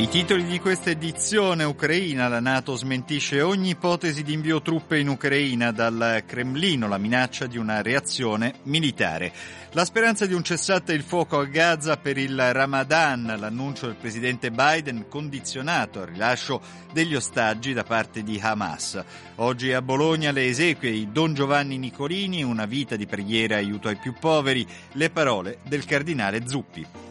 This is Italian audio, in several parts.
I titoli di questa edizione Ucraina, la Nato smentisce ogni ipotesi di invio truppe in Ucraina dal Cremlino, la minaccia di una reazione militare. La speranza di un cessate il fuoco a Gaza per il Ramadan, l'annuncio del presidente Biden condizionato al rilascio degli ostaggi da parte di Hamas. Oggi a Bologna le esequie di Don Giovanni Nicolini, una vita di preghiera e aiuto ai più poveri, le parole del cardinale Zuppi.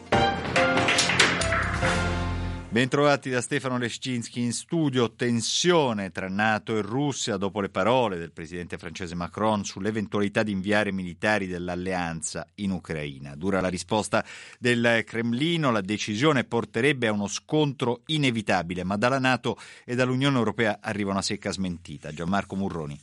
Bentrovati da Stefano Lescinski in studio. Tensione tra Nato e Russia dopo le parole del presidente francese Macron sull'eventualità di inviare militari dell'alleanza in Ucraina. Dura la risposta del Cremlino. La decisione porterebbe a uno scontro inevitabile, ma dalla Nato e dall'Unione Europea arriva una secca smentita. Gianmarco Murroni.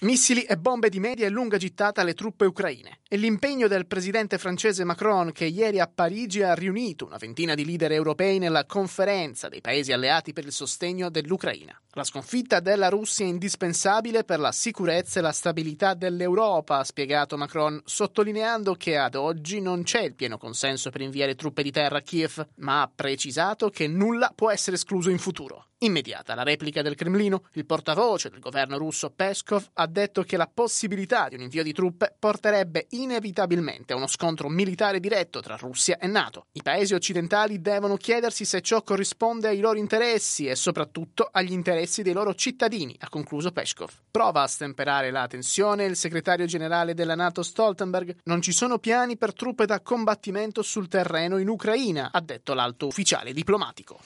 Missili e bombe di media e lunga gittata alle truppe ucraine e l'impegno del presidente francese Macron che ieri a Parigi ha riunito una ventina di leader europei nella conferenza dei paesi alleati per il sostegno dell'Ucraina. La sconfitta della Russia è indispensabile per la sicurezza e la stabilità dell'Europa, ha spiegato Macron, sottolineando che ad oggi non c'è il pieno consenso per inviare truppe di terra a Kiev, ma ha precisato che nulla può essere escluso in futuro. Immediata la replica del Cremlino, il portavoce del governo russo Peskov ha detto che la possibilità di un invio di truppe porterebbe inevitabilmente a uno scontro militare diretto tra Russia e NATO. I paesi occidentali devono chiedersi se ciò corrisponde ai loro interessi e soprattutto agli interessi dei loro cittadini, ha concluso Peskov. Prova a stemperare la tensione il segretario generale della NATO Stoltenberg. Non ci sono piani per truppe da combattimento sul terreno in Ucraina, ha detto l'alto ufficiale diplomatico.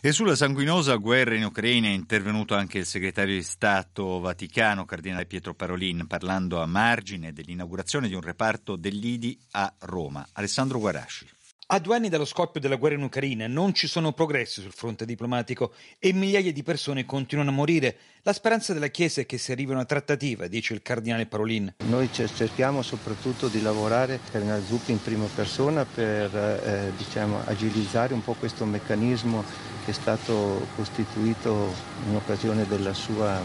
E sulla sanguinosa guerra in Ucraina è intervenuto anche il segretario di Stato Vaticano, cardinale Pietro Parolin, parlando a margine dell'inaugurazione di un reparto dell'IDI a Roma. Alessandro Guarasci. A due anni dallo scoppio della guerra in Ucraina non ci sono progressi sul fronte diplomatico e migliaia di persone continuano a morire. La speranza della Chiesa è che si arrivi a una trattativa, dice il cardinale Parolin. Noi cerchiamo soprattutto di lavorare, cardinale Zuppi in prima persona, per eh, diciamo, agilizzare un po' questo meccanismo che è stato costituito in occasione della sua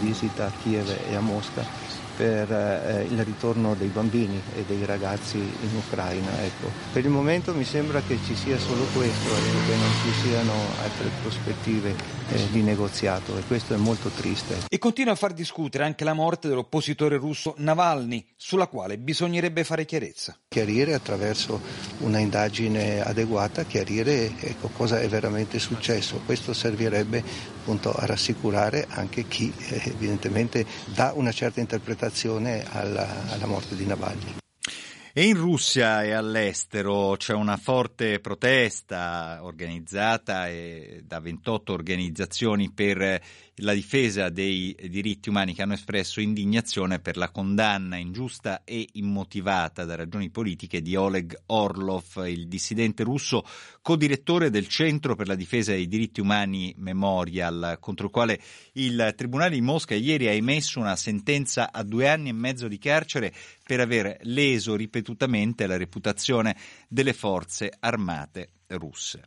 visita a Kiev e a Mosca per eh, il ritorno dei bambini e dei ragazzi in Ucraina. Ecco. Per il momento mi sembra che ci sia solo questo, ecco, che non ci siano altre prospettive eh, di negoziato e questo è molto triste. E continua a far discutere anche la morte dell'oppositore russo Navalny, sulla quale bisognerebbe fare chiarezza. Chiarire attraverso una indagine adeguata, chiarire ecco, cosa è veramente successo. Questo servirebbe appunto a rassicurare anche chi eh, evidentemente dà una certa interpretazione alla, alla morte di Navalny. E in Russia e all'estero c'è una forte protesta organizzata da 28 organizzazioni per la difesa dei diritti umani che hanno espresso indignazione per la condanna ingiusta e immotivata da ragioni politiche di Oleg Orlov, il dissidente russo codirettore del Centro per la difesa dei diritti umani Memorial, contro il quale il Tribunale di Mosca ieri ha emesso una sentenza a due anni e mezzo di carcere per aver leso ripetutamente la reputazione delle forze armate russe.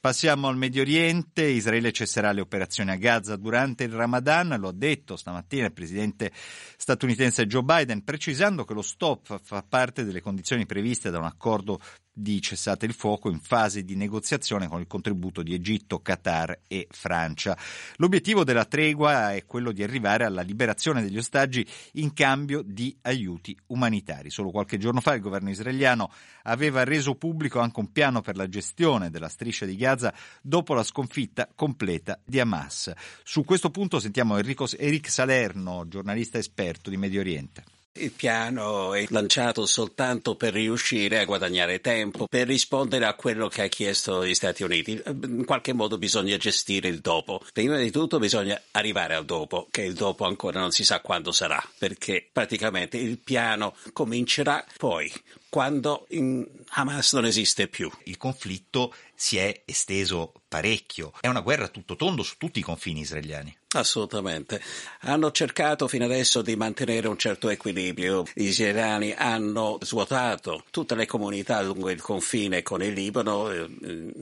Passiamo al Medio Oriente, Israele cesserà le operazioni a Gaza durante il Ramadan, lo ha detto stamattina il presidente statunitense Joe Biden, precisando che lo stop fa parte delle condizioni previste da un accordo di cessate il fuoco in fase di negoziazione con il contributo di Egitto, Qatar e Francia. L'obiettivo della tregua è quello di arrivare alla liberazione degli ostaggi in cambio di aiuti umanitari. Solo qualche giorno fa il governo israeliano aveva reso pubblico anche un piano per la gestione della striscia di Gaza dopo la sconfitta completa di Hamas. Su questo punto sentiamo Enrico, Eric Salerno, giornalista esperto di Medio Oriente. Il piano è lanciato soltanto per riuscire a guadagnare tempo, per rispondere a quello che ha chiesto gli Stati Uniti. In qualche modo bisogna gestire il dopo. Prima di tutto bisogna arrivare al dopo, che il dopo ancora non si sa quando sarà, perché praticamente il piano comincerà poi quando Hamas non esiste più. Il conflitto si è esteso parecchio. È una guerra tutto tondo su tutti i confini israeliani. Assolutamente. Hanno cercato fino adesso di mantenere un certo equilibrio. Gli israeliani hanno svuotato tutte le comunità lungo il confine con il Libano, eh,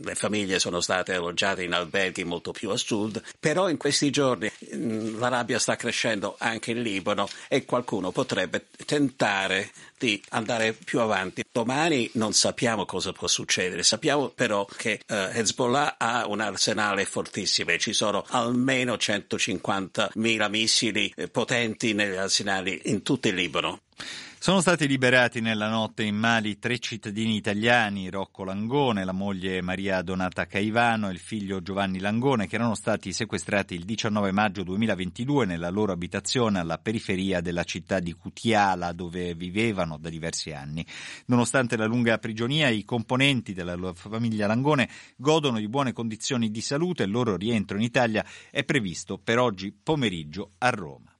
le famiglie sono state alloggiate in alberghi molto più a sud, però in questi giorni mm, la rabbia sta crescendo anche in Libano e qualcuno potrebbe tentare di andare più avanti. Domani non sappiamo cosa può succedere, sappiamo però che uh, Hezbollah ha un arsenale fortissimo e ci sono almeno 150.000 missili eh, potenti negli arsenali in tutto il Libano. Sono stati liberati nella notte in Mali tre cittadini italiani, Rocco Langone, la moglie Maria Donata Caivano e il figlio Giovanni Langone, che erano stati sequestrati il 19 maggio 2022 nella loro abitazione alla periferia della città di Cutiala, dove vivevano da diversi anni. Nonostante la lunga prigionia, i componenti della famiglia Langone godono di buone condizioni di salute e il loro rientro in Italia è previsto per oggi pomeriggio a Roma.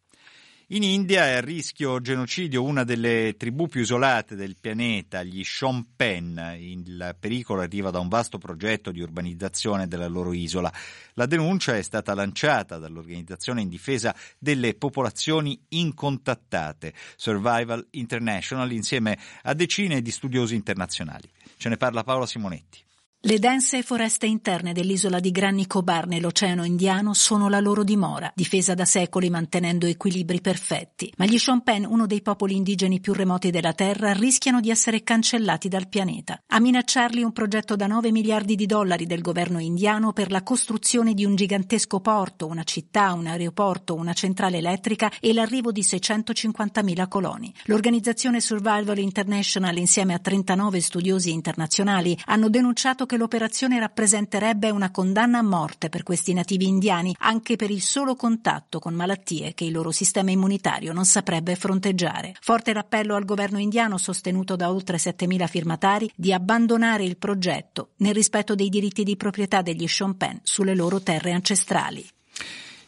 In India è a rischio genocidio una delle tribù più isolate del pianeta, gli Shompen. Il pericolo arriva da un vasto progetto di urbanizzazione della loro isola. La denuncia è stata lanciata dall'organizzazione in difesa delle popolazioni incontattate, Survival International, insieme a decine di studiosi internazionali. Ce ne parla Paola Simonetti. Le dense foreste interne dell'isola di Gran Nicobar nell'Oceano Indiano sono la loro dimora, difesa da secoli mantenendo equilibri perfetti. Ma gli Shompen, uno dei popoli indigeni più remoti della Terra, rischiano di essere cancellati dal pianeta. A minacciarli un progetto da 9 miliardi di dollari del governo indiano per la costruzione di un gigantesco porto, una città, un aeroporto, una centrale elettrica e l'arrivo di 650.000 coloni. L'organizzazione Survival International, insieme a 39 studiosi internazionali, hanno denunciato che l'operazione rappresenterebbe una condanna a morte per questi nativi indiani, anche per il solo contatto con malattie che il loro sistema immunitario non saprebbe fronteggiare. Forte l'appello al governo indiano, sostenuto da oltre 7.000 firmatari, di abbandonare il progetto nel rispetto dei diritti di proprietà degli Shompen sulle loro terre ancestrali.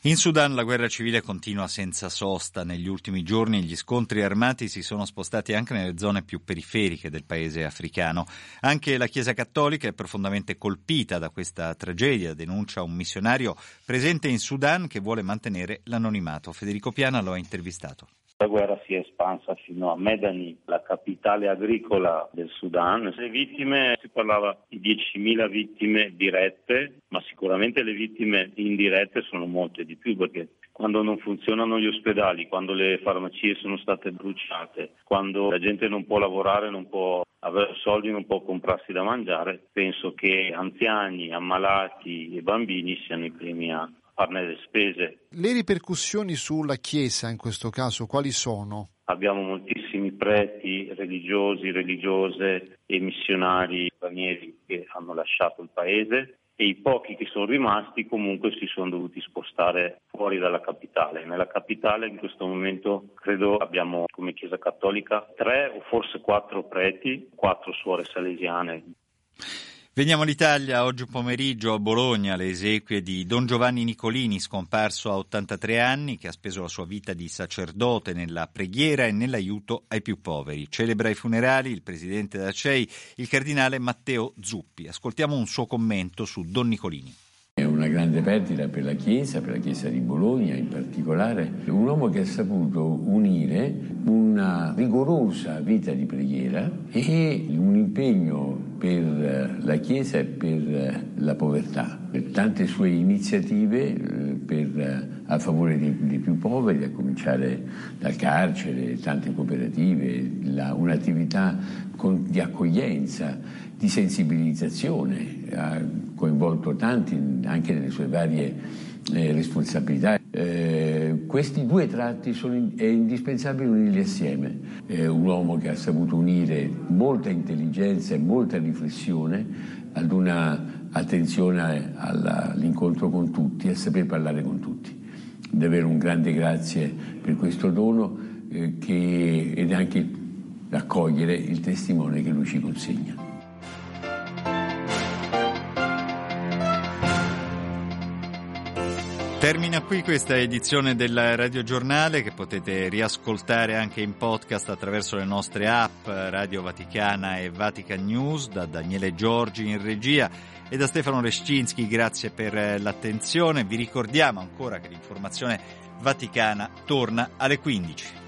In Sudan la guerra civile continua senza sosta. Negli ultimi giorni gli scontri armati si sono spostati anche nelle zone più periferiche del paese africano. Anche la Chiesa cattolica è profondamente colpita da questa tragedia, denuncia un missionario presente in Sudan che vuole mantenere l'anonimato. Federico Piana lo ha intervistato. La guerra si è espansa fino a Medani, la capitale agricola del Sudan. Le vittime, si parlava di 10.000 vittime dirette, ma sicuramente le vittime indirette sono molte di più perché quando non funzionano gli ospedali, quando le farmacie sono state bruciate, quando la gente non può lavorare, non può avere soldi, non può comprarsi da mangiare, penso che anziani, ammalati e bambini siano i primi a farne le spese. Le ripercussioni sulla Chiesa in questo caso quali sono? Abbiamo moltissimi preti religiosi, religiose e missionari stranieri che hanno lasciato il paese e i pochi che sono rimasti comunque si sono dovuti spostare fuori dalla capitale. Nella capitale in questo momento credo abbiamo come Chiesa Cattolica tre o forse quattro preti, quattro suore salesiane. Veniamo all'Italia, oggi pomeriggio a Bologna le esequie di Don Giovanni Nicolini, scomparso a 83 anni, che ha speso la sua vita di sacerdote nella preghiera e nell'aiuto ai più poveri. Celebra i funerali il presidente della CEI, il cardinale Matteo Zuppi. Ascoltiamo un suo commento su Don Nicolini. È una grande perdita per la Chiesa, per la Chiesa di Bologna in particolare, un uomo che ha saputo unire una rigorosa vita di preghiera e un impegno per la Chiesa e per la povertà, per tante sue iniziative eh, per, a favore dei, dei, più poveri, a cominciare dal carcere, tante cooperative, la, un'attività con, di accoglienza, di sensibilizzazione, ha coinvolto tanti anche nelle sue varie eh, responsabilità. Questi due tratti sono in, è indispensabile unirli assieme. È un uomo che ha saputo unire molta intelligenza e molta riflessione ad una attenzione all'incontro con tutti, a saper parlare con tutti. Davvero un grande grazie per questo dono eh, che, ed anche accogliere il testimone che lui ci consegna. Termina qui questa edizione del Radio Giornale che potete riascoltare anche in podcast attraverso le nostre app Radio Vaticana e Vatican News da Daniele Giorgi in regia e da Stefano Rescinski. Grazie per l'attenzione. Vi ricordiamo ancora che l'informazione vaticana torna alle 15.